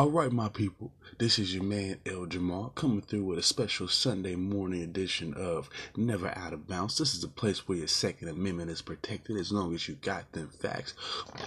All right, my people, this is your man El Jamal coming through with a special Sunday morning edition of Never Out of Bounds. This is a place where your Second Amendment is protected as long as you got them facts.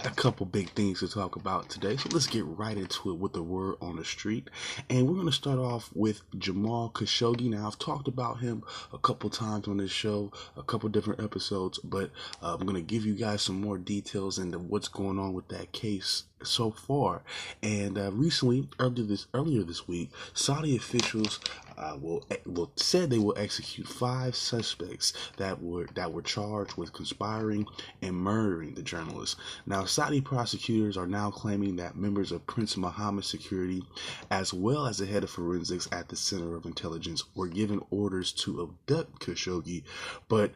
A couple big things to talk about today, so let's get right into it with the word on the street. And we're going to start off with Jamal Khashoggi. Now, I've talked about him a couple times on this show, a couple different episodes, but uh, I'm going to give you guys some more details into what's going on with that case so far. And uh, recently, earlier this earlier this week, Saudi officials uh, will will said they will execute five suspects that were that were charged with conspiring and murdering the journalist. Now, Saudi prosecutors are now claiming that members of Prince Mohammed security, as well as the head of forensics at the Center of Intelligence, were given orders to abduct Khashoggi, but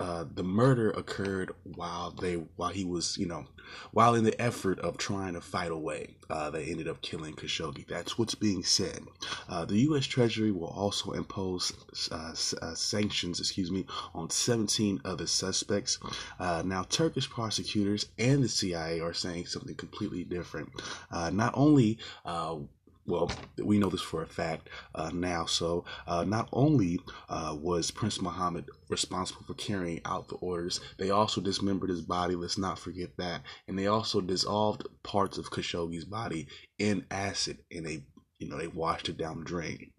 uh, the murder occurred while they while he was you know while in the effort of trying to fight away uh, they ended up killing Khashoggi. That's what's being said. Uh, the U.S. Treasury will also impose uh, uh, sanctions excuse me on 17 other suspects. Uh, now Turkish prosecutors and the CIA are saying something completely different. Not only well, we know this for a fact uh, now. So, uh, not only uh, was Prince Mohammed responsible for carrying out the orders, they also dismembered his body. Let's not forget that. And they also dissolved parts of Khashoggi's body in acid, and they, you know, they washed it down the drain.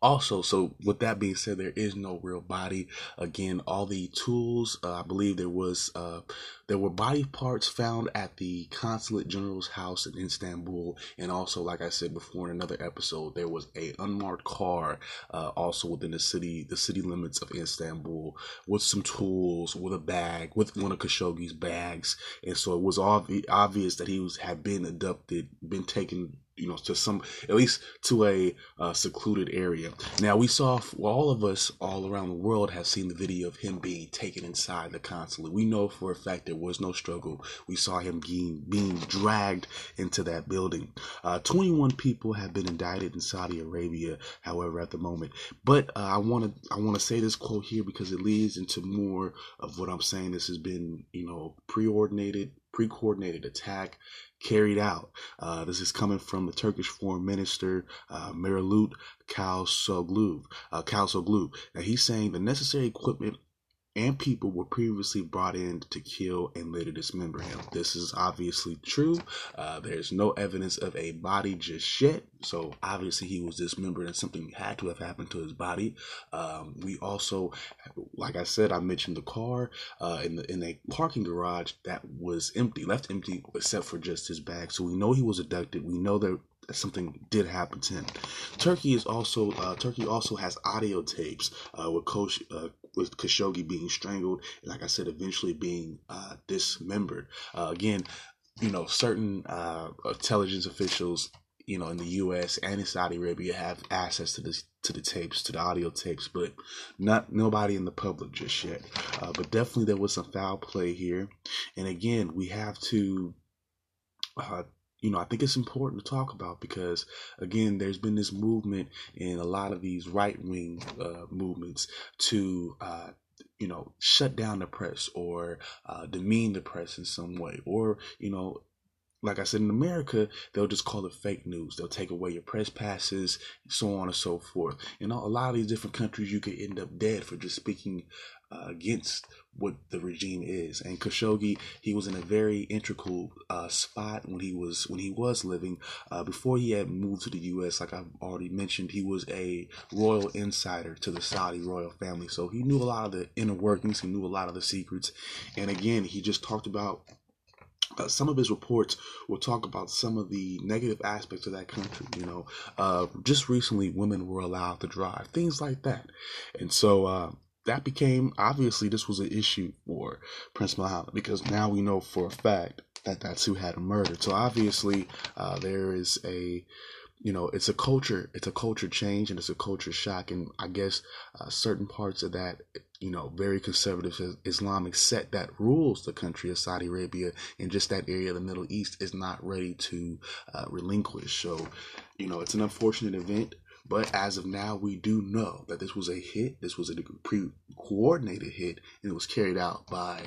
Also, so with that being said, there is no real body. Again, all the tools, uh, I believe there was, uh, there were body parts found at the consulate general's house in Istanbul, and also, like I said before in another episode, there was a unmarked car, uh, also within the city, the city limits of Istanbul, with some tools, with a bag, with one of Khashoggi's bags, and so it was obvi- obvious that he was had been abducted, been taken you know to some at least to a uh, secluded area. Now we saw all of us all around the world have seen the video of him being taken inside the consulate. We know for a fact there was no struggle. We saw him being being dragged into that building. Uh, 21 people have been indicted in saudi arabia however at the moment. But uh, i want to i want to say this quote here because it leads into more of what i'm saying. This has been you know preordinated pre-coordinated attack carried out. Uh, this is coming from the Turkish Foreign Minister uh, Mevlut Cavusoglu. Uh, Cavusoglu. Now he's saying the necessary equipment and people were previously brought in to kill and later dismember him. This is obviously true. Uh, there's no evidence of a body just yet. So obviously he was dismembered and something had to have happened to his body. Um, we also, like I said, I mentioned the car uh, in the in a parking garage that was empty, left empty except for just his bag. So we know he was abducted. We know that something did happen to him. Turkey is also uh, Turkey also has audio tapes uh, with Kosh, uh, with Khashoggi being strangled, like I said, eventually being uh, dismembered. Uh, again, you know, certain uh, intelligence officials, you know, in the U.S. and in Saudi Arabia have access to this to the tapes, to the audio tapes, but not nobody in the public just yet. but definitely there was some foul play here, and again, we have to uh, you know, I think it's important to talk about because, again, there's been this movement in a lot of these right wing uh, movements to, uh, you know, shut down the press or uh, demean the press in some way, or, you know, like I said, in America, they'll just call it fake news. They'll take away your press passes, so on and so forth. Know, a lot of these different countries, you could end up dead for just speaking uh, against what the regime is. And Khashoggi, he was in a very integral uh, spot when he was when he was living uh, before he had moved to the U.S. Like I've already mentioned, he was a royal insider to the Saudi royal family, so he knew a lot of the inner workings. He knew a lot of the secrets. And again, he just talked about uh, some of his reports will talk about some of the negative aspects of that country. You know, uh, just recently, women were allowed to drive, things like that. And so, uh, that became obviously this was an issue for Prince Mohammed because now we know for a fact that that's who had him murdered. So obviously uh, there is a you know it's a culture it's a culture change and it's a culture shock and I guess uh, certain parts of that you know very conservative Islamic set that rules the country of Saudi Arabia and just that area of the Middle East is not ready to uh, relinquish. So you know it's an unfortunate event. But as of now, we do know that this was a hit. This was a pre coordinated hit, and it was carried out by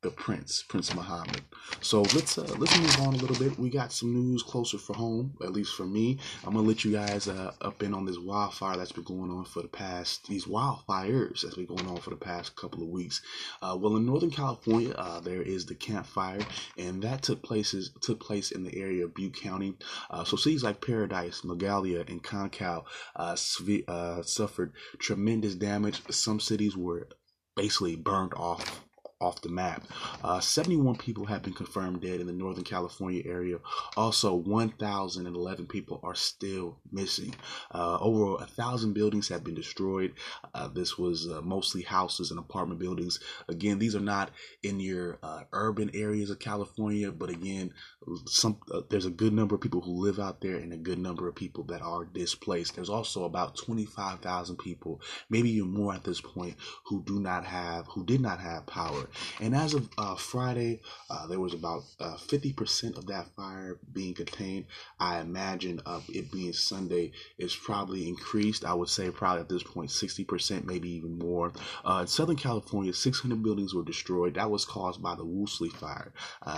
the Prince, Prince Muhammad. So let's uh, let's move on a little bit. We got some news closer for home, at least for me. I'm gonna let you guys uh, up in on this wildfire that's been going on for the past these wildfires that's been going on for the past couple of weeks. Uh, well, in Northern California, uh, there is the Camp Fire, and that took places took place in the area of Butte County. Uh, so cities like Paradise, Magalia, and Concow uh, suffered tremendous damage. Some cities were basically burned off off the map. Uh, 71 people have been confirmed dead in the Northern California area. Also, 1,011 people are still missing. Uh, over a thousand buildings have been destroyed. Uh, this was uh, mostly houses and apartment buildings. Again, these are not in your uh, urban areas of California, but again, some uh, there's a good number of people who live out there and a good number of people that are displaced. There's also about 25,000 people, maybe even more at this point, who do not have, who did not have power and as of uh, Friday, uh, there was about uh, 50% of that fire being contained. I imagine uh, it being Sunday is probably increased. I would say probably at this point 60%, maybe even more. Uh, in Southern California, 600 buildings were destroyed. That was caused by the Woolsey fire.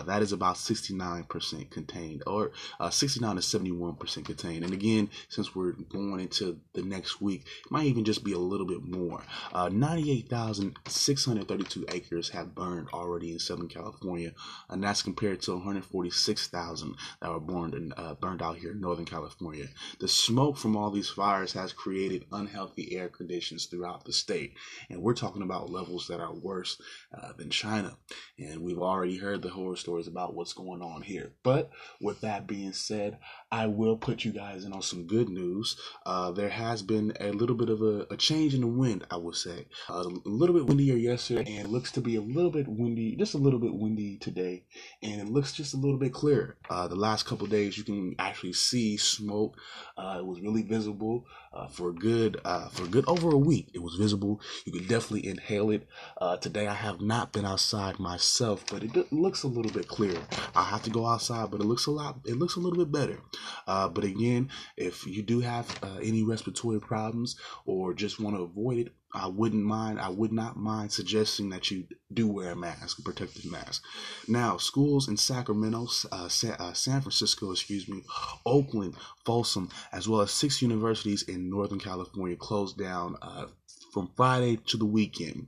That is about 69% contained, or 69 to 71% contained. And again, since we're going into the next week, it might even just be a little bit more. 98,632 acres have burned already in Southern California, and that's compared to 146,000 that were burned and uh, burned out here in Northern California. The smoke from all these fires has created unhealthy air conditions throughout the state, and we're talking about levels that are worse uh, than China. And we've already heard the horror stories about what's going on here. But with that being said, I will put you guys in on some good news. Uh, there has been a little bit of a, a, change in the wind, I would say. A little bit windier yesterday, and looks to be a little bit windy, just a little bit windy today, and it looks just a little bit clearer. Uh, the last couple days, you can actually see smoke. Uh, it was really visible uh, for good uh, for good over a week. It was visible. You could definitely inhale it. Uh, today, I have not been outside myself, but it looks a little bit clearer. I have to go outside, but it looks a lot. It looks a little bit better. Uh, but again, if you do have uh, any respiratory problems or just want to avoid it, I wouldn't mind, I would not mind suggesting that you do wear a mask, a protective mask. Now, schools in Sacramento, uh, San, uh, San, Francisco, excuse me, Oakland, Folsom, as well as six universities in Northern California closed down uh, from Friday to the weekend.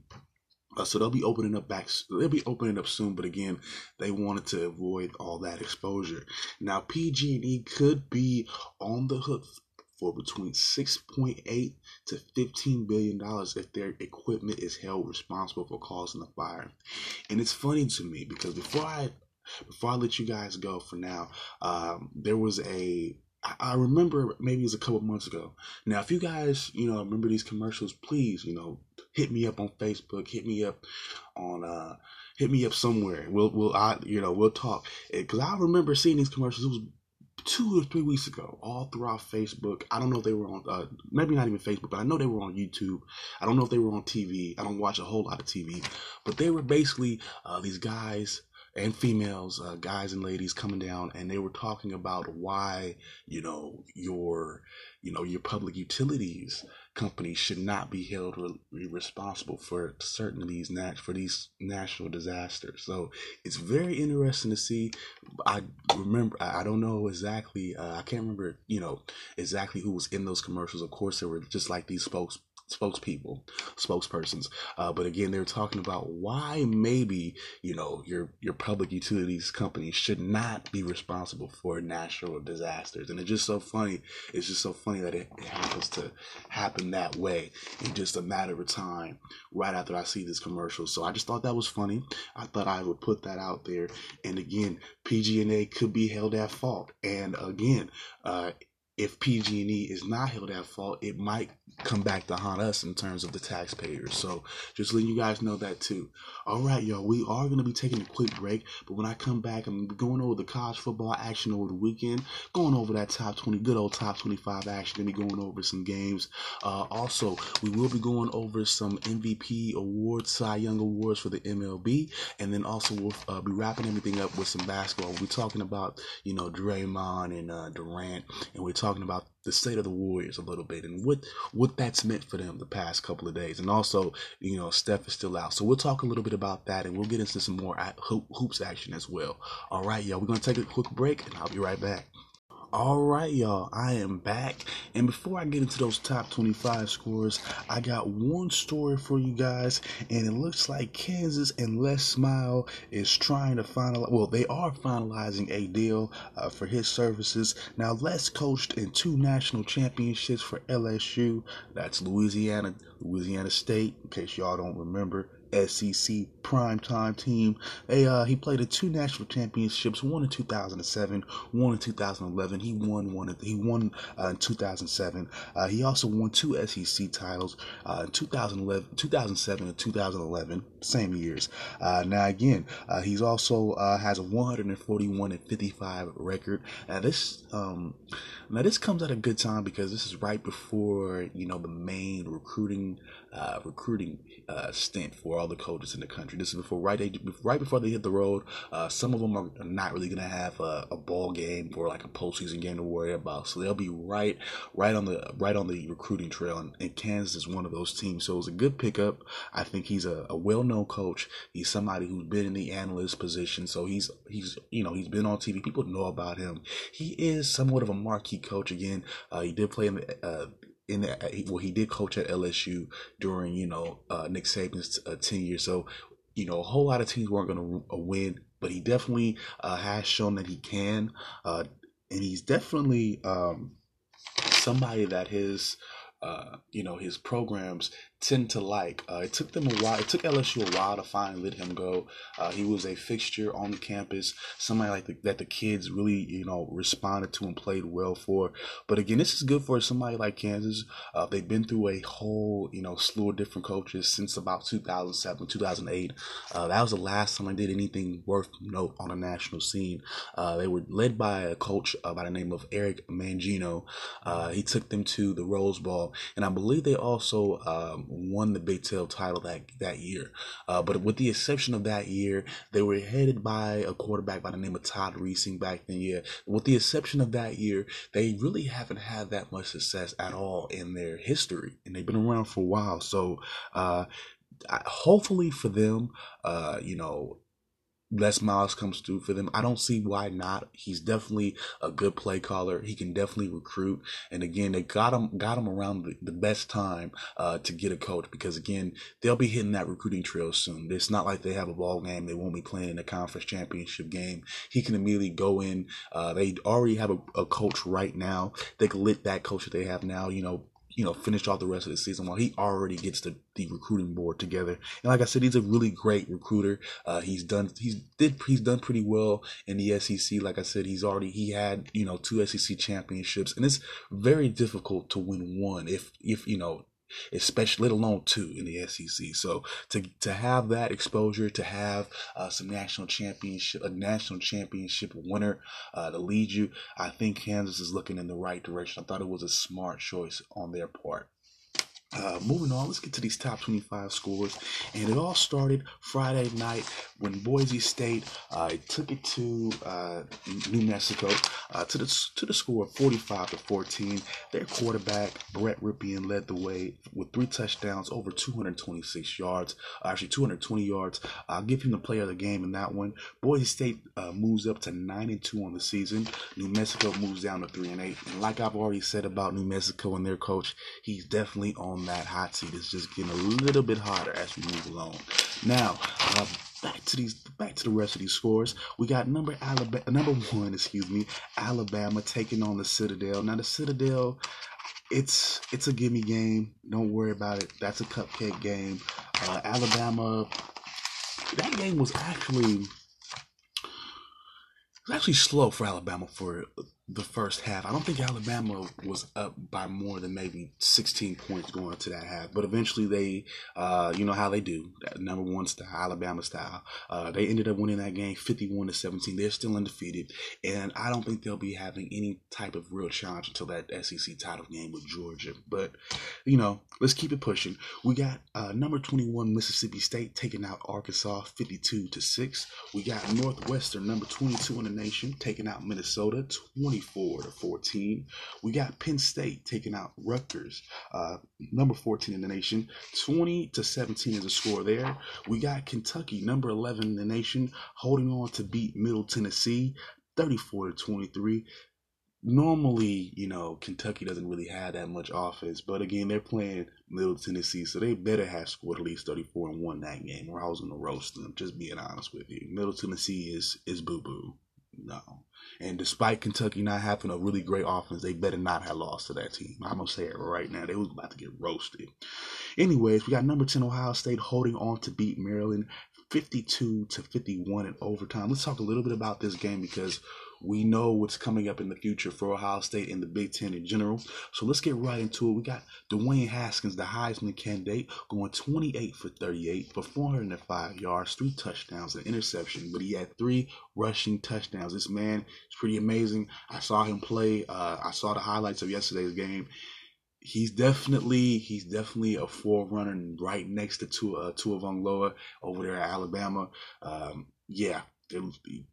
Uh, so they'll be opening up back. They'll be opening up soon, but again, they wanted to avoid all that exposure. Now, PG&E could be on the hook for between 6.8 to 15 billion dollars if their equipment is held responsible for causing the fire. And it's funny to me because before I before I let you guys go for now, um, there was a I remember maybe it was a couple months ago. Now, if you guys, you know, remember these commercials, please, you know, hit me up on Facebook, hit me up on, uh, hit me up somewhere. We'll, we'll, I, you know, we'll talk. Because I remember seeing these commercials. It was two or three weeks ago, all throughout Facebook. I don't know if they were on, uh, maybe not even Facebook, but I know they were on YouTube. I don't know if they were on TV. I don't watch a whole lot of TV, but they were basically uh, these guys and females, uh, guys and ladies coming down, and they were talking about why you know your you know your public utilities companies should not be held re- responsible for certain of these nat- for these natural disasters. So it's very interesting to see. I remember I don't know exactly. Uh, I can't remember you know exactly who was in those commercials. Of course, there were just like these folks spokespeople, spokespersons. Uh, but again, they're talking about why maybe you know your your public utilities company should not be responsible for natural disasters, and it's just so funny. It's just so funny that it, it happens to happen that way in just a matter of time. Right after I see this commercial, so I just thought that was funny. I thought I would put that out there. And again, PG&A could be held at fault. And again, uh, if PG&E is not held at fault, it might come back to haunt us in terms of the taxpayers. So just letting you guys know that too. All right, y'all, we are going to be taking a quick break, but when I come back, I'm going over the college football action over the weekend, going over that top 20, good old top 25 action, going to be going over some games. Uh, also, we will be going over some MVP awards, Cy Young awards for the MLB, and then also we'll uh, be wrapping everything up with some basketball. We'll be talking about, you know, Draymond and uh, Durant, and we're talking about the state of the Warriors a little bit and what what that's meant for them the past couple of days. And also, you know, Steph is still out, so we'll talk a little bit about that, and we'll get into some more hoops action as well. All right, y'all, we're gonna take a quick break, and I'll be right back. All right, y'all, I am back. And before I get into those top 25 scores, I got one story for you guys. And it looks like Kansas and Les Miles is trying to finalize, well, they are finalizing a deal uh, for his services. Now, Les coached in two national championships for LSU. That's Louisiana, Louisiana State, in case y'all don't remember. SEC primetime team. They, uh, he played in two national championships, one in 2007, one in 2011. He won one. He won uh, in 2007. Uh, he also won two SEC titles uh, in 2011, 2007 and 2011, same years. Uh, now again, uh, he's also has a 141 and 55 record. Now this um, now this comes at a good time because this is right before you know the main recruiting recruiting stint for all the coaches in the country. This is before right they, right before they hit the road. Uh, some of them are not really gonna have a, a, ball game or like a postseason game to worry about, so they'll be right right on the right on the recruiting trail. And, and Kansas is one of those teams, so it's a good pickup. I think he's a, a well known coach. He's somebody who's been in the analyst position, so he's he's you know he's been on TV. People know about him. He is somewhat of a marquee coach. Again, uh, he did play in the uh, in the, well, he did coach at LSU during you know uh, Nick Saban's uh, tenure. So you know a whole lot of teams weren't going to uh, win, but he definitely uh, has shown that he can, uh, and he's definitely um, somebody that his uh, you know his programs tend to like. Uh, it took them a while. It took LSU a while to finally let him go. Uh, he was a fixture on campus, somebody like the, that the kids really you know responded to and played well for. But again, this is good for somebody like Kansas. Uh, they've been through a whole you know slew of different coaches since about 2007, 2008. Uh, that was the last time I did anything worth note on a national scene. Uh, they were led by a coach by the name of Eric Mangino. he took them to the Rose Bowl, and I believe they also um, won the Big 12 title that that year. Uh, but with the exception of that year, they were headed by a quarterback by the name of Todd Reesing back then. Yeah, with the exception of that year, they really haven't had that much success at all in their history, and they've been around for a while. So. Uh, hopefully for them, uh, you know, Les Miles comes through for them. I don't see why not. He's definitely a good play caller. He can definitely recruit. And again, they got him got him around the, the best time uh, to get a coach because again, they'll be hitting that recruiting trail soon. It's not like they have a ball game. They won't be playing in a conference championship game. He can immediately go in. Uh, they already have a, a coach right now. They can let that coach that they have now, you know, you know, finish off the rest of the season while he already gets the, the recruiting board together. And like I said, he's a really great recruiter. Uh, he's done, he's did, he's done pretty well in the SEC. Like I said, he's already, he had, you know, two SEC championships and it's very difficult to win one if, if, you know, especially let alone two in the SEC. So to to have that exposure, to have uh, some national championship, a national championship winner uh, to lead you, I think Kansas is looking in the right direction. I thought it was a smart choice on their part. Uh, moving on, let's get to these top 25 scores. And it all started Friday night when Boise State uh, took it to uh, New Mexico uh, to the to the score of 45 to 14. Their quarterback Brett Rypien led the way with three touchdowns, over 226 yards, actually 220 yards. I'll give him the player of the game in that one. Boise State uh, moves up to nine and two on the season. New Mexico moves down to three and eight. And like I've already said about New Mexico and their coach, he's definitely on that hot seat is just getting a little bit hotter as we move along. Now, uh, back to these, back to the rest of these scores. We got number Alabama, number one, excuse me, Alabama taking on the Citadel. Now the Citadel, it's it's a gimme game. Don't worry about it. That's a cupcake game. Uh, Alabama, that game was actually it was actually slow for Alabama for the first half. I don't think Alabama was up by more than maybe 16 points going into that half, but eventually they, uh, you know how they do, number one style, Alabama style. Uh, they ended up winning that game 51 to 17. They're still undefeated, and I don't think they'll be having any type of real challenge until that SEC title game with Georgia. But you know, let's keep it pushing. We got uh, number 21 Mississippi State taking out Arkansas 52 to six. We got Northwestern number 22 in the nation taking out Minnesota 20 24 to 14. We got Penn State taking out Rutgers, uh, number 14 in the nation. 20 to 17 is the score there. We got Kentucky, number 11 in the nation, holding on to beat Middle Tennessee, 34 to 23 normally, you know, Kentucky doesn't really have that much offense, but again, they're playing Middle Tennessee, so they better have scored at least 34 and won that game, or I was gonna roast them. Just being honest with you, Middle Tennessee is is boo boo. No, and despite Kentucky not having a really great offense, they better not have lost to that team. I'm gonna say it right now; they was about to get roasted. Anyways, we got number 10 Ohio State holding on to beat Maryland 52 to 51 in overtime. Let's talk a little bit about this game because we know what's coming up in the future for Ohio State and the Big Ten in general. So let's get right into it. We got Dwayne Haskins, the Heisman candidate, going 28 for 38 for 405 yards, three touchdowns, an interception, but he had three rushing touchdowns. This man is pretty amazing. I saw him play. Uh, I saw the highlights of yesterday's game he's definitely he's definitely a forerunner right next to Tua, uh, Tua Vungloa over there at Alabama. Um, yeah, it,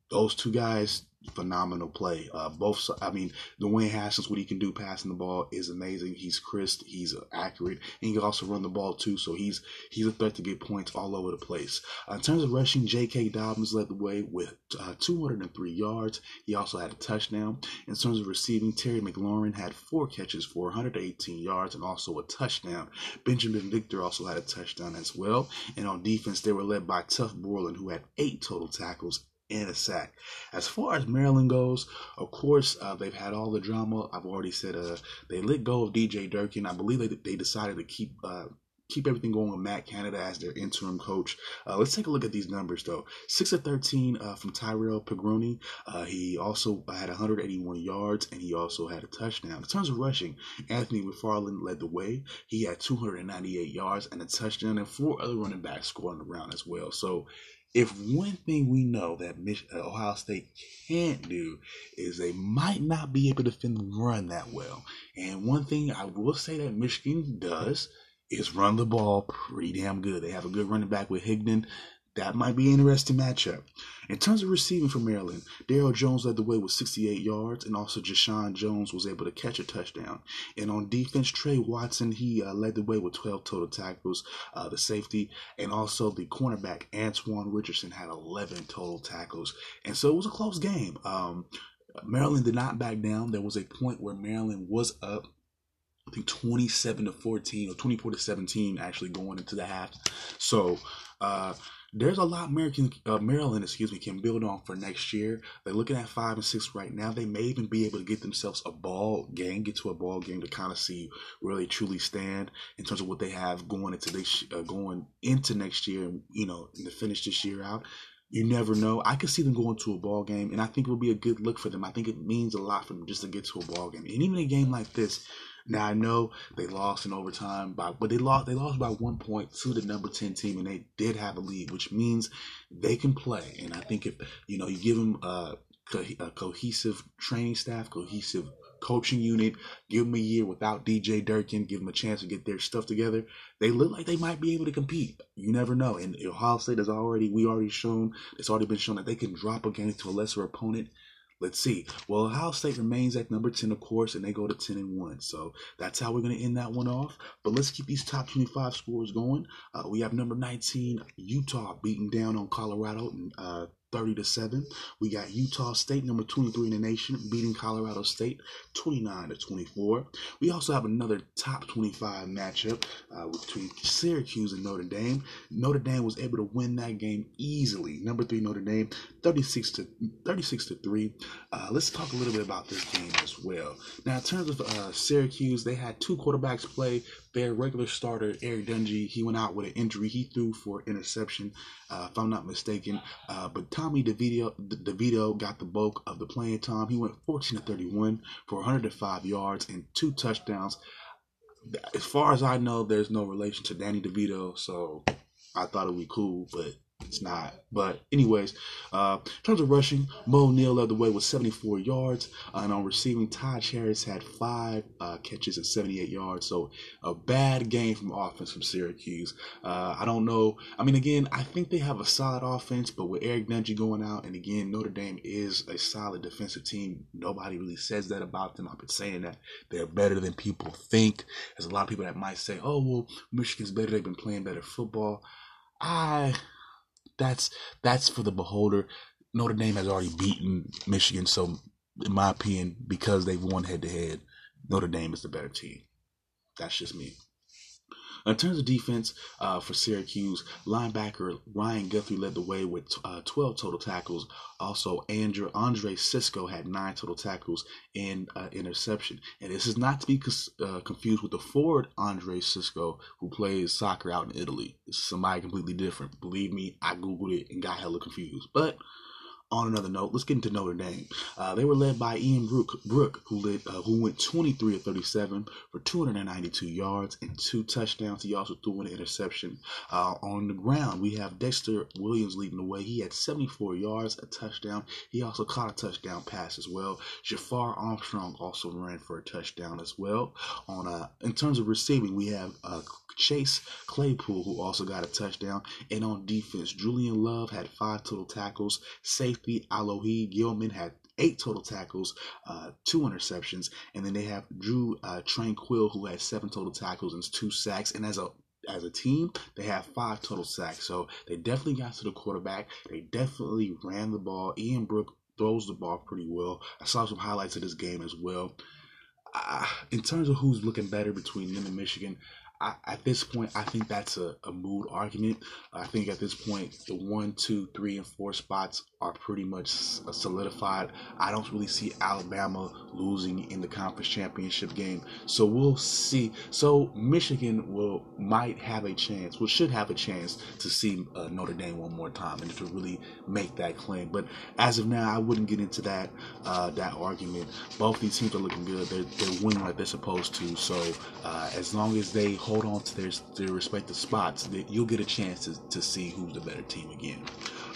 those two guys phenomenal play. Uh, both, I mean, Dwayne Haskins, what he can do passing the ball is amazing. He's crisp, he's accurate, and he can also run the ball too. So he's he's a threat to get points all over the place. Uh, in terms of rushing, J.K. Dobbins led the way with uh, 203 yards. He also had a touchdown. In terms of receiving, Terry McLaurin had four catches for 118 yards and also a touchdown. Binjimen Victor also had a touchdown as well. And on defense, they were led by Tuf Borland, who had eight total tackles and a sack. As far as Maryland goes, of course, uh, they've had all the drama. I've already said uh, they let go of DJ Durkin. I believe they, they decided to keep uh, keep everything going with Matt Canada as their interim coach. Uh, let's take a look at these numbers though. Six of thirteen uh, from Tyrrell Pigroni. Uh, he also had 181 yards and he also had a touchdown. In terms of rushing, Anthony McFarland led the way. He had 298 yards and a touchdown, and four other running backs scored on the ground as well. So if one thing we know that uh, Ohio State can't do is they might not be able to defend the run that well. And one thing I will say that Michigan does is run the ball pretty damn good. They have a good running back with Higdon that might be an interesting matchup. In terms of receiving for Maryland, Daryl Jones led the way with 68 yards, and also Jeshaun Jones was able to catch a touchdown. And on defense, Trey Watson, he uh, led the way with 12 total tackles, uh, the safety, and also the cornerback, Antoine Richardson, had 11 total tackles. And so it was a close game. Um, Maryland did not back down. There was a point where Maryland was up I think 27 to 14 or 24 to 17 actually going into the half. So uh, there's a lot American uh, Maryland, excuse me, can build on for next year. They're looking at five and six right now. They may even be able to get themselves a ball game, get to a ball game to kind of see where they truly stand in terms of what they have going into this, uh, going into next year, you know, to finish this year out. You never know. I could see them going to a ball game, and I think it would be a good look for them. I think it means a lot for them just to get to a ball game, and even a game like this now I know they lost in overtime by, but they lost they lost by one point to the number ten team, and they did have a lead, which means they can play. And I think if you know you give them a, a cohesive training staff, cohesive coaching unit, give them a year without DJ Durkin, give them a chance to get their stuff together. They look like they might be able to compete. You never know. And Ohio State has already we already shown it's already been shown that they can drop a game to a lesser opponent Let's see. Well, Ohio State remains at number 10, of course, and they go to 10 and 1. So that's how we're going to end that one off. But let's keep these top 25 scores going. Uh, we have number 19, Utah, beating down on Colorado uh, 30 to 7. We got Utah State, number 23 in the nation, beating Colorado State 29 to 24. We also have another top 25 matchup uh, between Syracuse and Notre Dame. Notre Dame was able to win that game easily. Number 3 Notre Dame 36 to 36 to 3. Uh, let's talk a little bit about this game as well. Now, in terms of uh, Syracuse, they had two quarterbacks play their regular starter, Eric Dungey, he went out with an injury. He threw for interception, uh, if I'm not mistaken. Uh, but Tommy DeVito, DeVito got the bulk of the playing time. He went 14 to 31 for 105 yards and two touchdowns. As far as I know, there's no relation to Danny DeVito, so I thought it would be cool, but It's not. But anyways, uh, in terms of rushing, Moe Neal led the way with 74 yards, uh, and on receiving, Todd Harris had five uh, catches and 78 yards. So a bad game from offense from Syracuse. Uh, I don't know. I mean, again, I think they have a solid offense, but with Eric Dungey going out, and again, Notre Dame is a solid defensive team. Nobody really says that about them. I've been saying that they're better than people think. There's a lot of people that might say, "Oh, well, Michigan's better. They've been playing better football." I that's that's for the beholder. Notre Dame has already beaten Michigan, so in my opinion, because they've won head to head, Notre Dame is the better team. That's just me. In terms of defense uh, for Syracuse, linebacker Ryan Guthrie led the way with uh, 12 total tackles. Also, Andrew, Andre Cisco had nine total tackles and uh, interception. And this is not to be uh, confused with the forward Andre Cisco, who plays soccer out in Italy. It's somebody completely different. Believe me, I googled it and got hella confused. But on another note, let's get into Notre Dame. Uh, they were led by Ian Brook, Brook who led, uh, who went 23 of 37 for 292 yards and two touchdowns. He also threw an interception. Uh, on the ground, we have Dexter Williams leading the way. He had 74 yards, a touchdown. He also caught a touchdown pass as well. Jafar Armstrong also ran for a touchdown as well. On uh, in terms of receiving, we have uh, Chase Claypool, who also got a touchdown. And on defense, Julian Love had five total tackles. Safety Alohi Gilman had eight total tackles, uh, two interceptions, and then they have Drew uh, Tranquill, who had seven total tackles and two sacks. And as a as a team, they have five total sacks. So they definitely got to the quarterback. They definitely ran the ball. Ian Brook throws the ball pretty well. I saw some highlights of this game as well. Uh, in terms of who's looking better between them and Michigan, At this point, I think that's a, a mood argument. I think at this point, the one, two, three, and four spots are pretty much solidified. I don't really see Alabama losing in the conference championship game, so we'll see. So Michigan will might have a chance, well, should have a chance to see uh, Notre Dame one more time and to really make that claim. But as of now, I wouldn't get into that uh, that argument. Both these teams are looking good. They're, they're winning like they're supposed to. So uh, as long as they hold on to their, their respective spots, you'll get a chance to, to see who's the better team again.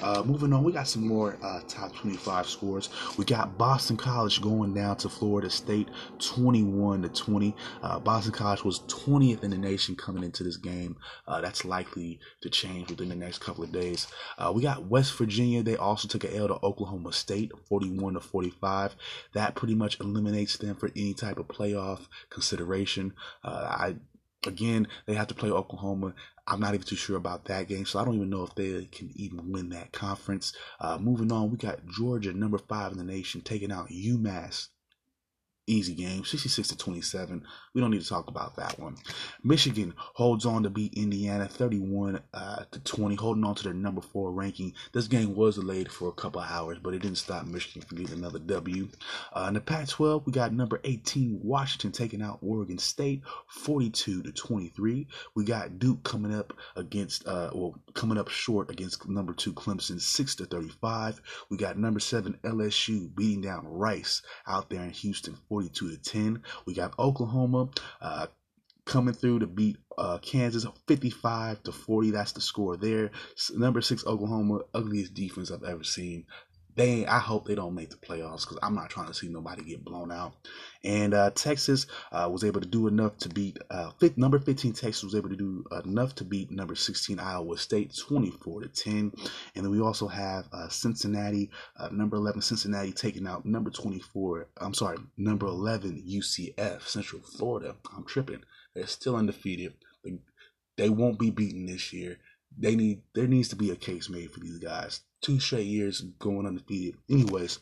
Uh, moving on, we got some more uh, top 25 scores. We got Boston College going down to Florida State 21 to 20. Uh, Boston College was 20th in the nation coming into this game. Uh, that's likely to change within the next couple of days. Uh, we got West Virginia. They also took an L to Oklahoma State 41 to 45. That pretty much eliminates them for any type of playoff consideration. I again, they have to play Oklahoma. I'm not even too sure about that game, so I don't even know if they can even win that conference. Uh, moving on, we got Georgia, number five in the nation, taking out UMass Easy game, 66 to 27. We don't need to talk about that one. Michigan holds on to beat Indiana 31 uh, to 20, holding on to their number four ranking. This game was delayed for a couple hours, but it didn't stop Michigan from getting another W. Uh, in the Pac-12, we got number 18 Washington taking out Oregon State 42 to 23. We got Duke coming up against, uh, well, coming up short against number two Clemson 6 to 35. We got number seven LSU beating down Rice out there in Houston 42 to 10. We got Oklahoma uh, coming through to beat uh, Kansas 55 to 40. That's the score there. Number six Oklahoma, ugliest defense I've ever seen they I hope they don't make the playoffs because I'm not trying to see nobody get blown out. And uh, Texas uh, was able to do enough to beat uh, fifth, number 15. Texas was able to do enough to beat number 16 Iowa State 24 to 10. And then we also have uh, Cincinnati, uh, number 11 Cincinnati taking out number 24. I'm sorry, number 11 UCF Central Florida. I'm tripping. They're still undefeated. They, they won't be beaten this year. They need there needs to be a case made for these guys two straight years going undefeated. Anyways,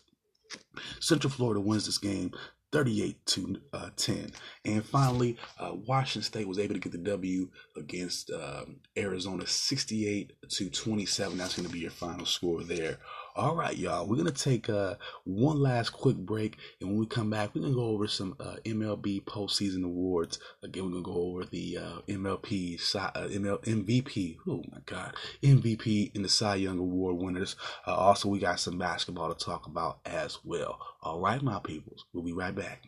Central Florida wins this game 38 to uh, 10. And finally, uh, Washington State was able to get the W against um, Arizona 68 to 27. That's going to be your final score there. All right, y'all. We're gonna take uh, one last quick break, and when we come back, we're gonna go over some uh, MLB postseason awards. Again, we're gonna go over the uh, MLP uh, ML, MVP. Oh my God, MVP and the Cy Young Award winners. Uh, also, we got some basketball to talk about as well. All right, my peoples. We'll be right back.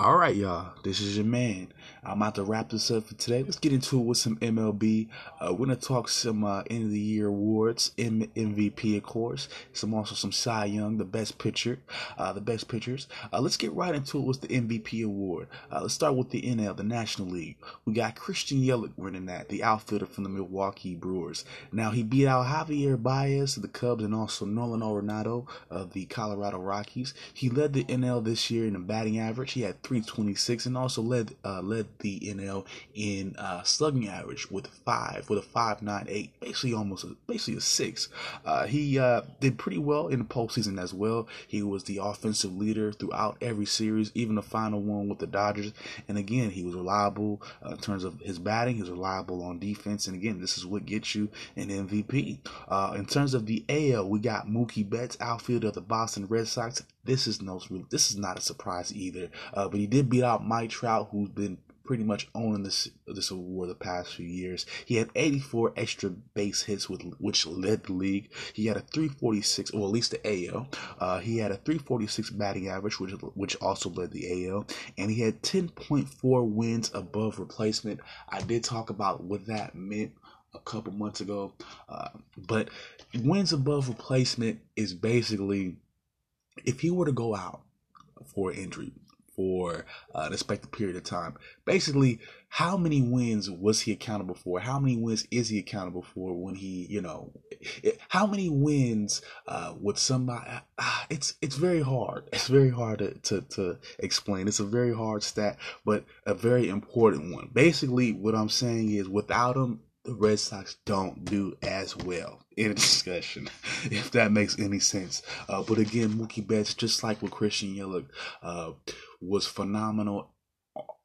All right, y'all. This is your man. I'm about to wrap this up for today. Let's get into it with some MLB. Uh, we're gonna talk some uh, end of the year awards, M- MVP, of course. Some also some Cy Young, the best pitcher, uh, the best pitchers. Uh, let's get right into it with the MVP award. Uh, let's start with the NL, the National League. We got Christian Yelich winning that, the outfielder from the Milwaukee Brewers. Now he beat out Javier Baez of the Cubs and also Nolan Arenado of the Colorado Rockies. He led the NL this year in the batting average. He had 326 and also led uh, led the NL in uh, slugging average with five with a 598 basically almost a, basically a six. Uh, he uh, did pretty well in the postseason as well. He was the offensive leader throughout every series even the final one with the Dodgers. And again he was reliable uh, in terms of his batting. He was reliable on defense. And again this is what gets you an MVP uh, in terms of the AL we got Mookie Betts outfielder of the Boston Red Sox this is no this is not a surprise either. Uh, but he did beat out Mike Trout, who's been pretty much owning this this award the past few years. He had 84 extra base hits, with which led the league. He had a 346, or at least the AL. Uh, he had a 346 batting average, which which also led the AL, and he had 10.4 wins above replacement. I did talk about what that meant a couple months ago, uh, but wins above replacement is basically if he were to go out for injury for uh, an expected period of time, basically, how many wins was he accountable for? How many wins is he accountable for when he, you know, it, how many wins uh, would somebody? Uh, it's it's very hard. It's very hard to, to to explain. It's a very hard stat, but a very important one. Basically, what I'm saying is, without him, the Red Sox don't do as well in discussion, if that makes any sense. Uh, but again, Mookie Betts, just like with Christian Yelich, uh, was phenomenal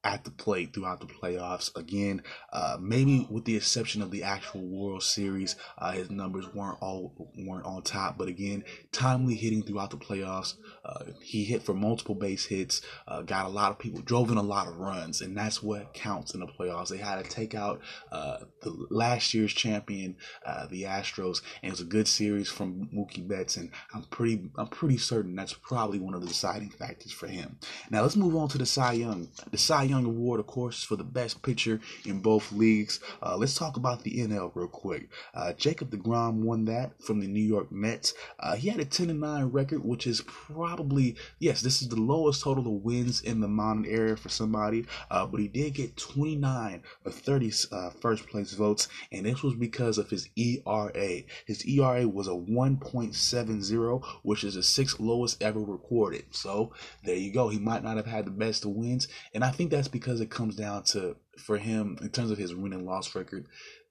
at the plate throughout the playoffs. Again, uh, maybe with the exception of the actual World Series, uh, his numbers weren't all weren't on top. But again, timely hitting throughout the playoffs. Uh, he hit for multiple base hits, uh, got a lot of people, drove in a lot of runs, and that's what counts in the playoffs. They had to take out uh, the last year's champion, uh, the Astros, and it was a good series from Mookie Betts. And I'm pretty I'm pretty certain that's probably one of the deciding factors for him. Now let's move on to the Cy Young. The Cy Young Award, of course, for the best pitcher in both leagues. Uh, let's talk about the NL real quick. Uh, Jacob DeGrom won that from the New York Mets. Uh, he had a 10 9 record, which is probably, yes, this is the lowest total of wins in the modern era for somebody, uh, but he did get 29 of 30 uh, first place votes, and this was because of his ERA. His ERA was a 1.70, which is the sixth lowest ever recorded. So there you go. He might not have had the best of wins, and I think that's that's because it comes down to for him in terms of his win and loss record.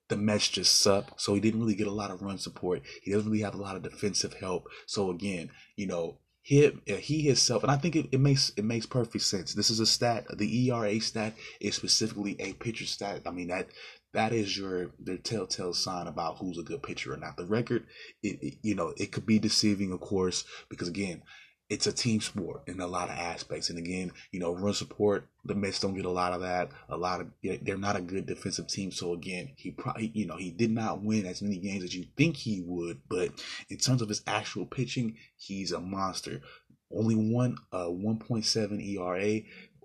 The Mets just suck, so he didn't really get a lot of run support. He doesn't really have a lot of defensive help. So again, you know, he uh, he himself, and I think it, it makes it makes perfect sense. This is a stat. The ERA stat is specifically a pitcher stat. I mean that that is your their telltale sign about who's a good pitcher or not. The record, it, it, you know, it could be deceiving, of course, because again, it's a team sport in a lot of aspects. And again, you know, run support, the Mets don't get a lot of that. A lot of they're not a good defensive team. So again, he probably you know he did not win as many games as you think he would. But in terms of his actual pitching, he's a monster. Only one uh 1.7 ERA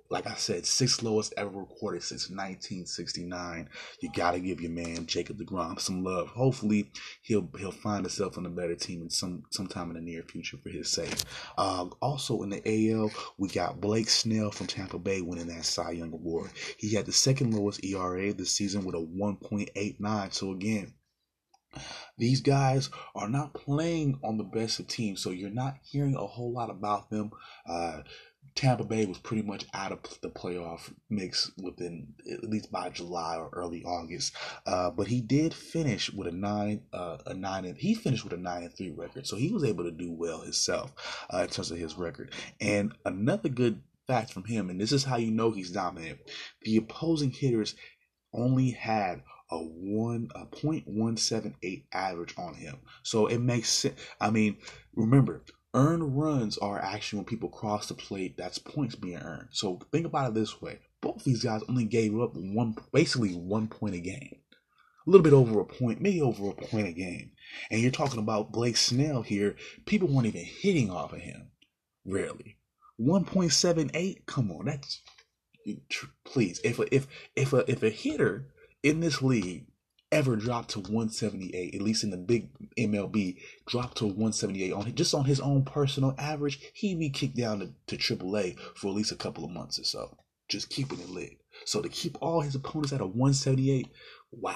like I said, sixth lowest ever recorded since 1969. You got to give your man Jacob Degrom some love. Hopefully, he'll he'll find himself on a better team in some sometime in the near future for his sake. Uh, also in the AL, we got Blake Snell from Tampa Bay winning that Cy Young Award. He had the second lowest ERA this season with a 1.89. So again. These guys are not playing on the best of teams, so you're not hearing a whole lot about them. Uh, Tampa Bay was pretty much out of the playoff mix within at least by July or early August. Uh, but he did finish with a nine, uh, a nine, and he finished with a nine and three record, so he was able to do well himself uh, in terms of his record. And another good fact from him, and this is how you know he's dominant: the opposing hitters only had a one a point one seven eight average on him. So it makes sense. I mean, remember Earned runs are actually when people cross the plate, that's points being earned. So think about it this way. Both these guys only gave up one basically one point a game. A little bit over a point, maybe over a point a game. And you're talking about Blake Snell here. People weren't even hitting off of him. Rarely. 1.78. Come on, that's please. If a, if if a if a hitter in this league ever dropped to 178, at least in the big MLB, dropped to 178 on just on his own personal average, he'd be kicked down to, to AAA for at least a couple of months or so, just keeping it lit. So to keep all his opponents at a 178, wow,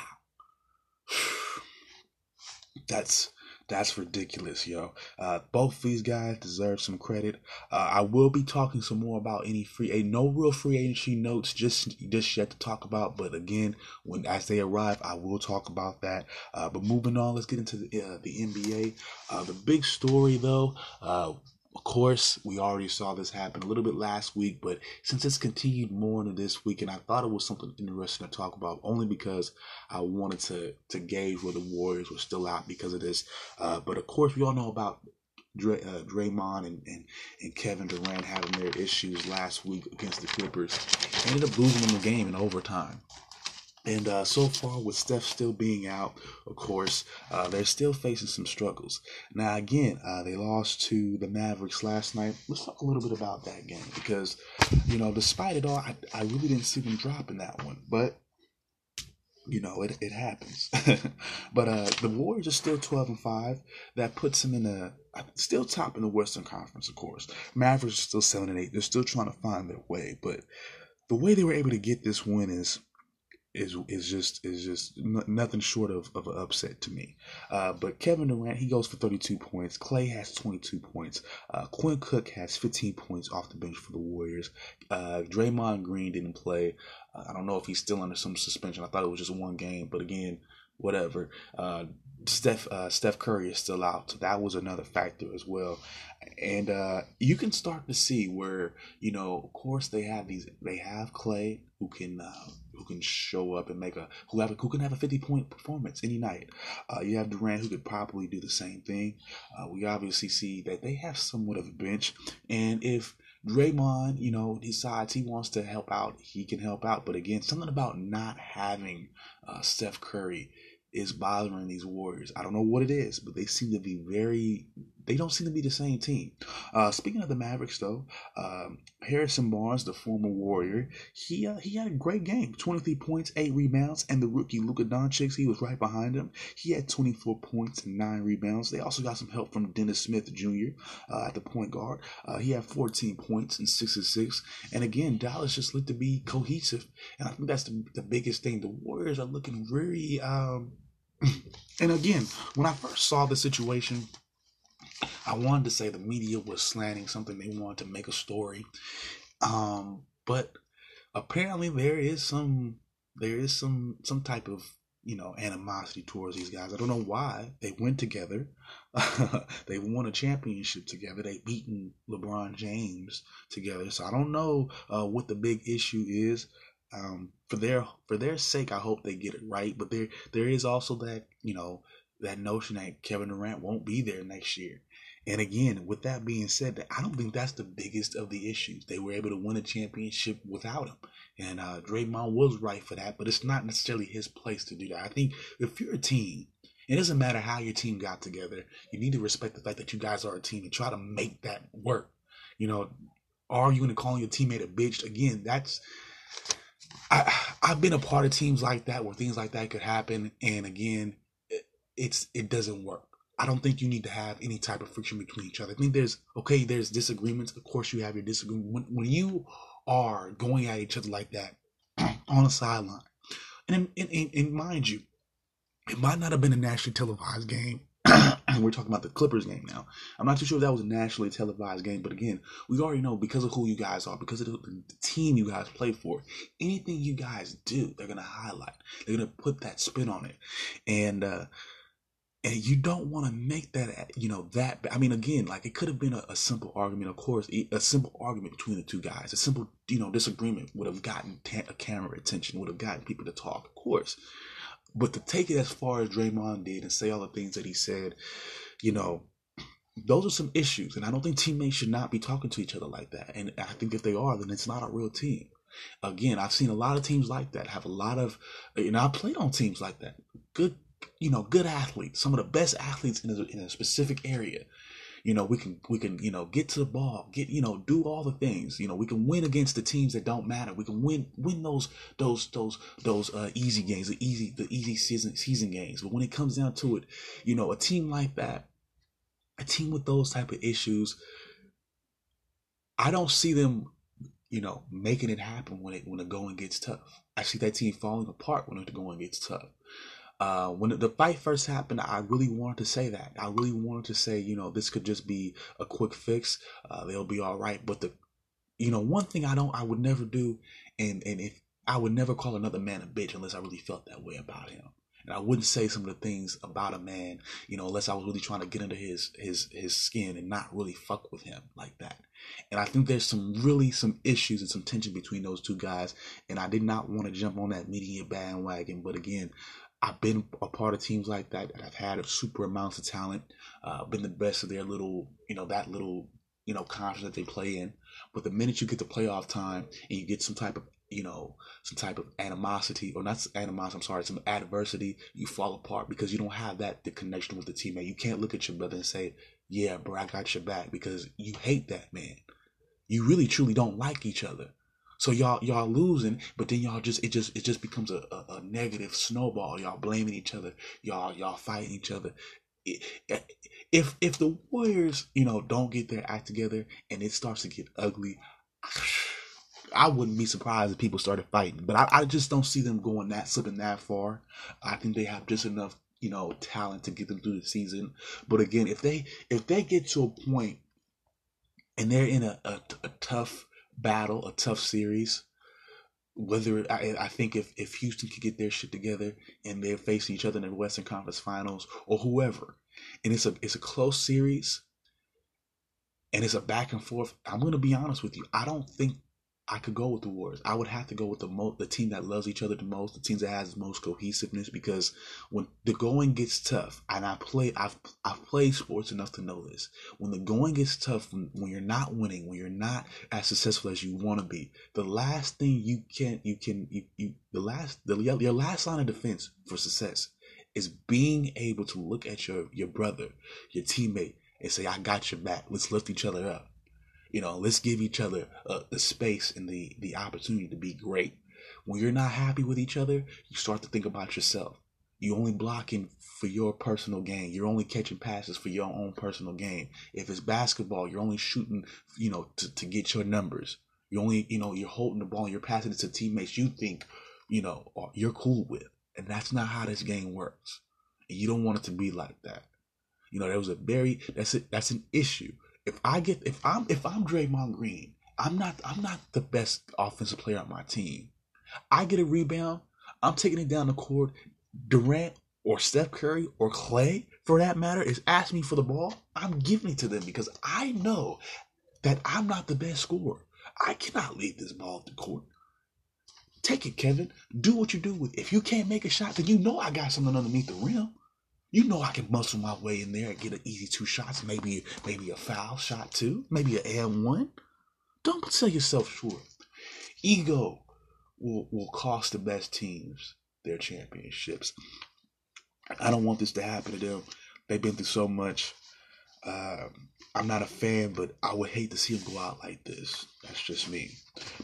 that's that's ridiculous, yo. Uh, both these guys deserve some credit. Uh, I will be talking some more about any free, a no real free agency notes just just yet to talk about. But again, when as they arrive, I will talk about that. Uh, but moving on, let's get into the uh, the NBA. Uh, the big story though, uh, of course, we already saw this happen a little bit last week, but since it's continued more into this week, and I thought it was something interesting to talk about, only because I wanted to to gauge where the Warriors were still out because of this. Uh, but of course, we all know about Dray, uh, Draymond and, and, and Kevin Durant having their issues last week against the Clippers. Ended up losing them the game in overtime. And uh, so far, with Steph still being out, of course, uh, they're still facing some struggles. Now, again, uh, they lost to the Mavericks last night. Let's talk a little bit about that game because, you know, despite it all, I, I really didn't see them dropping that one. But, you know, it, it happens. but uh, the Warriors are still 12 and 5. That puts them in a still top in the Western Conference, of course. Mavericks are still 7 and 8. They're still trying to find their way. But the way they were able to get this win is is is just is just nothing short of, of an upset to me. Uh, but Kevin Durant he goes for 32 points. Klay has 22 points. Uh, Quinn Cook has 15 points off the bench for the Warriors. Uh, Draymond Green didn't play. Uh, I don't know if he's still under some suspension. I thought it was just one game, but again, whatever. Uh, Steph uh, Steph Curry is still out, so that was another factor as well. And uh, you can start to see where you know, of course, they have these. They have Klay who can uh, who can show up and make a who have a, who can have a fifty point performance any night. Uh, you have Durant who could probably do the same thing. Uh, we obviously see that they have somewhat of a bench, and if Draymond, you know, decides he wants to help out, he can help out. But again, something about not having uh, Steph Curry is bothering these Warriors. I don't know what it is, but they seem to be very. They don't seem to be the same team. Uh, speaking of the Mavericks, though, um, Harrison Barnes, the former Warrior, he uh, he had a great game. Twenty three points, eight rebounds, and the rookie Luka Doncic, he was right behind him. He had twenty four points and nine rebounds. They also got some help from Dennis Smith Jr. Uh, at the point guard. Uh, he had fourteen points and six six. And again, Dallas just looked to be cohesive, and I think that's the, the biggest thing. The Warriors are looking very. Um, and again, when I first saw the situation, I wanted to say the media was slanting something. They wanted to make a story. Um, but apparently there is some there is some some type of you know animosity towards these guys. I don't know why they went together. they won a championship together. They beaten LeBron James together. So I don't know uh, what the big issue is. Um, for their for their sake, I hope they get it right. But there there is also that you know that notion that Kevin Durant won't be there next year. And again, with that being said, I don't think that's the biggest of the issues. They were able to win a championship without him. And uh, Draymond was right for that, but it's not necessarily his place to do that. I think if you're a team, it doesn't matter how your team got together, you need to respect the fact that you guys are a team and try to make that work. You know, arguing and calling your teammate a bitch, again, that's I, I've been a part of teams like that where things like that could happen, and again, it, it's it doesn't work. I don't think you need to have any type of friction between each other. I think there's okay, there's disagreements. Of course, you have your disagreement when, when you are going at each other like that on a sideline, and, and, and, and mind you, it might not have been a nationally televised game we're talking about the Clippers game now. I'm not too sure if that was a nationally televised game, but again, we already know because of who you guys are, because of the, team you guys play for, anything you guys do, they're gonna highlight. They're gonna put that spin on it, and uh, and you don't want to make that uh, you know that. I mean, again, like it could have been a, a simple argument, of course, a simple argument between the two guys, a simple you know disagreement would have gotten ta- a camera attention, would have gotten people to talk, of course. But to take it as far as Draymond did and say all the things that he said, you know, those are some issues. And I don't think teammates should not be talking to each other like that. And I think if they are, then it's not a real team. Again, I've seen a lot of teams like that have a lot of, you know, I played on teams like that. Good, you know, good athletes, some of the best athletes in a, in a specific area. You know, we can we can you know get to the ball, get you know do all the things. You know, we can win against the teams that don't matter. We can win win those those those those uh, easy games, the easy the easy season season games. But when it comes down to it, you know, a team like that, a team with those type of issues, I don't see them, you know, making it happen when it when the going gets tough. I see that team falling apart when the going gets tough. Uh, when the fight first happened, I really wanted to say that. I really wanted to say, you know, this could just be a quick fix. Uh, they'll be all right. But the, you know, one thing I don't, I would never do, and and if I would never call another man a bitch unless I really felt that way about him. And I wouldn't say some of the things about a man, you know, unless I was really trying to get into his his his skin and not really fuck with him like that. And I think there's some really some issues and some tension between those two guys. And I did not want to jump on that media bandwagon, but again, I've been a part of teams like that, and I've had super amounts of talent, uh, been the best of their little, you know, that little, you know, conference that they play in. But the minute you get to playoff time and you get some type of, you know, some type of animosity, or not animosity, I'm sorry, some adversity, you fall apart because you don't have that the connection with the teammate. You can't look at your brother and say, "Yeah, bro, I got your back," because you hate that man. You really truly don't like each other. So y'all y'all losing, but then y'all just it just it just becomes a, a, a negative snowball. Y'all blaming each other. Y'all y'all fighting each other. Eh, if if the Warriors you know don't get their act together and it starts to get ugly. I wouldn't be surprised if people started fighting, but I, I just don't see them going that slipping that far. I think they have just enough, you know, talent to get them through the season. But again, if they if they get to a point and they're in a, a, a tough battle, a tough series. Whether I, I think if, if Houston could get their shit together and they're facing each other in the Western Conference Finals or whoever, and it's a it's a close series, and it's a back and forth. I'm gonna be honest with you. I don't think I could go with the Warriors. I would have to go with the mo- the team that loves each other the most, the team that has the most cohesiveness. Because when the going gets tough, and I play, I've I've played sports enough to know this. When the going gets tough, when, when you're not winning, when you're not as successful as you want to be, the last thing you can you can you, you the last the your last line of defense for success is being able to look at your your brother, your teammate, and say, "I got your back. Let's lift each other up." You know, let's give each other uh, the space and the the opportunity to be great. When you're not happy with each other, you start to think about yourself. You're only blocking for your personal gain. You're only catching passes for your own personal gain. If it's basketball, you're only shooting, you know, to, to get your numbers. You're only, you know, you're holding the ball and you're passing it to teammates you think, you know, you're cool with. And that's not how this game works. And you don't want it to be like that. You know, there was a very that's it that's an issue if I get if I'm if I'm Draymond Green, I'm not I'm not the best offensive player on my team. I get a rebound, I'm taking it down the court. Durant or Steph Curry or Klay, for that matter, is asking me for the ball. I'm giving it to them because I know that I'm not the best scorer. I cannot leave this ball the court. Take it, Kevin. Do what you do with it. If you can't make a shot, then you know I got something underneath the rim. You know I can muscle my way in there and get an easy two shots, maybe maybe a foul shot too, maybe an and one. Don't sell yourself short. Ego will will cost the best teams their championships. I don't want this to happen to them. They've been through so much. Um, I'm not a fan, but I would hate to see him go out like this. That's just me.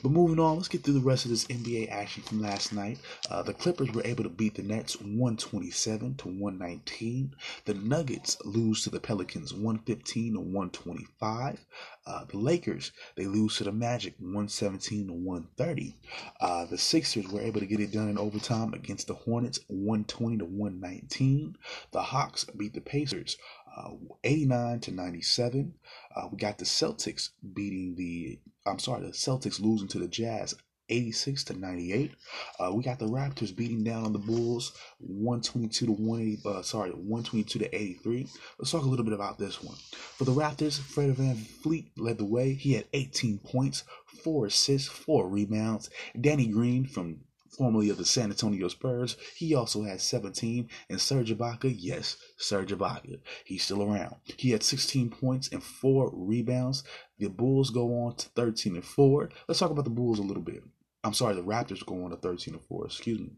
But moving on, let's get through the rest of this NBA action from last night. Uh, the Clippers were able to beat the Nets 127 to 119. The Nuggets lose to the Pelicans 115 to 125. Uh, the Lakers they lose to the Magic 117 to 130. Uh, the Sixers were able to get it done in overtime against the Hornets 120 to 119. The Hawks beat the Pacers uh, 89 to 97. Uh, we got the Celtics beating the, I'm sorry, the Celtics losing to the Jazz 86 to 98. Uh, we got the Raptors beating down on the Bulls 122 to 180, uh, sorry, 122 to 83. Let's talk a little bit about this one. For the Raptors, Fred VanVleet led the way. He had 18 points, 4 assists, 4 rebounds. Danny Green from formerly of the San Antonio Spurs. He also had 17. And Serge Ibaka, yes, Serge Ibaka. He's still around. He had 16 points and 4 rebounds. The Bulls go on to 13 and 4. Let's talk about the Bulls a little bit. I'm sorry, the Raptors go on to 13 and 4. Excuse me.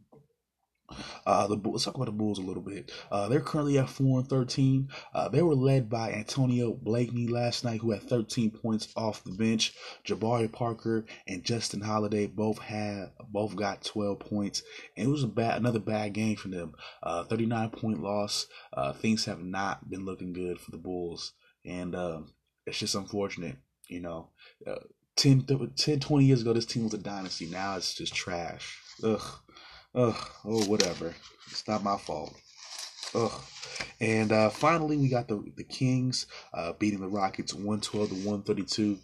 Uh, the let's talk about the Bulls a little bit. Uh, they're currently at four and thirteen. Uh, they were led by Antonio Blakeney last night, who had 13 points off the bench. Jabari Parker and Justin Holiday both had both got 12 points, and it was a bad another bad game for them. Uh, 39 point loss. Uh, things have not been looking good for the Bulls, and uh, it's just unfortunate. You know, 10, 10, 20 years ago, this team was a dynasty. Now it's just trash. Ugh. Ugh, oh, whatever. It's not my fault. Ugh. And uh, finally, we got the the Kings uh, beating the Rockets 112 to 132.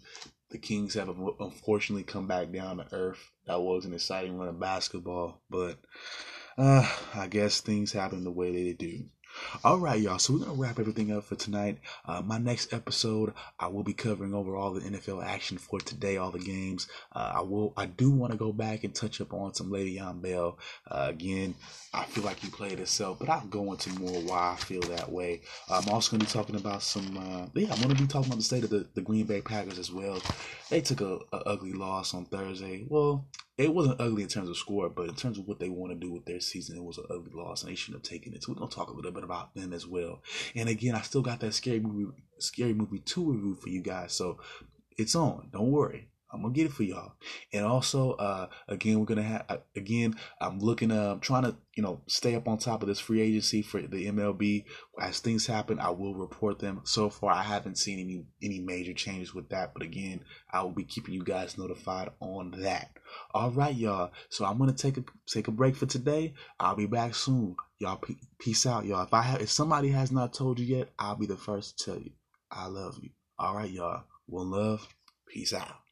The Kings have unfortunately come back down to earth. That was an exciting run of basketball, but uh, I guess things happen the way they do. All right, y'all. So we're gonna wrap everything up for tonight. Uh, my next episode, I will be covering over all the NFL action for today, all the games. Uh, I will. I do want to go back and touch up on some Le'Veon Bell. Uh, again, I feel like he played himself, but I'll go into more why I feel that way. I'm also gonna be talking about some. Uh, yeah, I'm gonna be talking about the state of the, the Green Bay Packers as well. They took a, a ugly loss on Thursday. Well, it wasn't ugly in terms of score, but in terms of what they want to do with their season, it was an ugly loss, and they shouldn't have taken it. So we're gonna talk a little bit about them as well. And again, I still got that scary movie, scary movie two review for you guys, so it's on. Don't worry. I'm gonna get it for y'all. And also, uh, again, we're gonna have uh, again. I'm looking, uh, trying to, you know, stay up on top of this free agency for the MLB. As things happen, I will report them. So far, I haven't seen any any major changes with that, but again, I will be keeping you guys notified on that. All right, y'all. So I'm gonna take a take a break for today. I'll be back soon. Y'all, peace out, y'all. If I have, if somebody has not told you yet, I'll be the first to tell you. I love you. All right, y'all. One love. Peace out.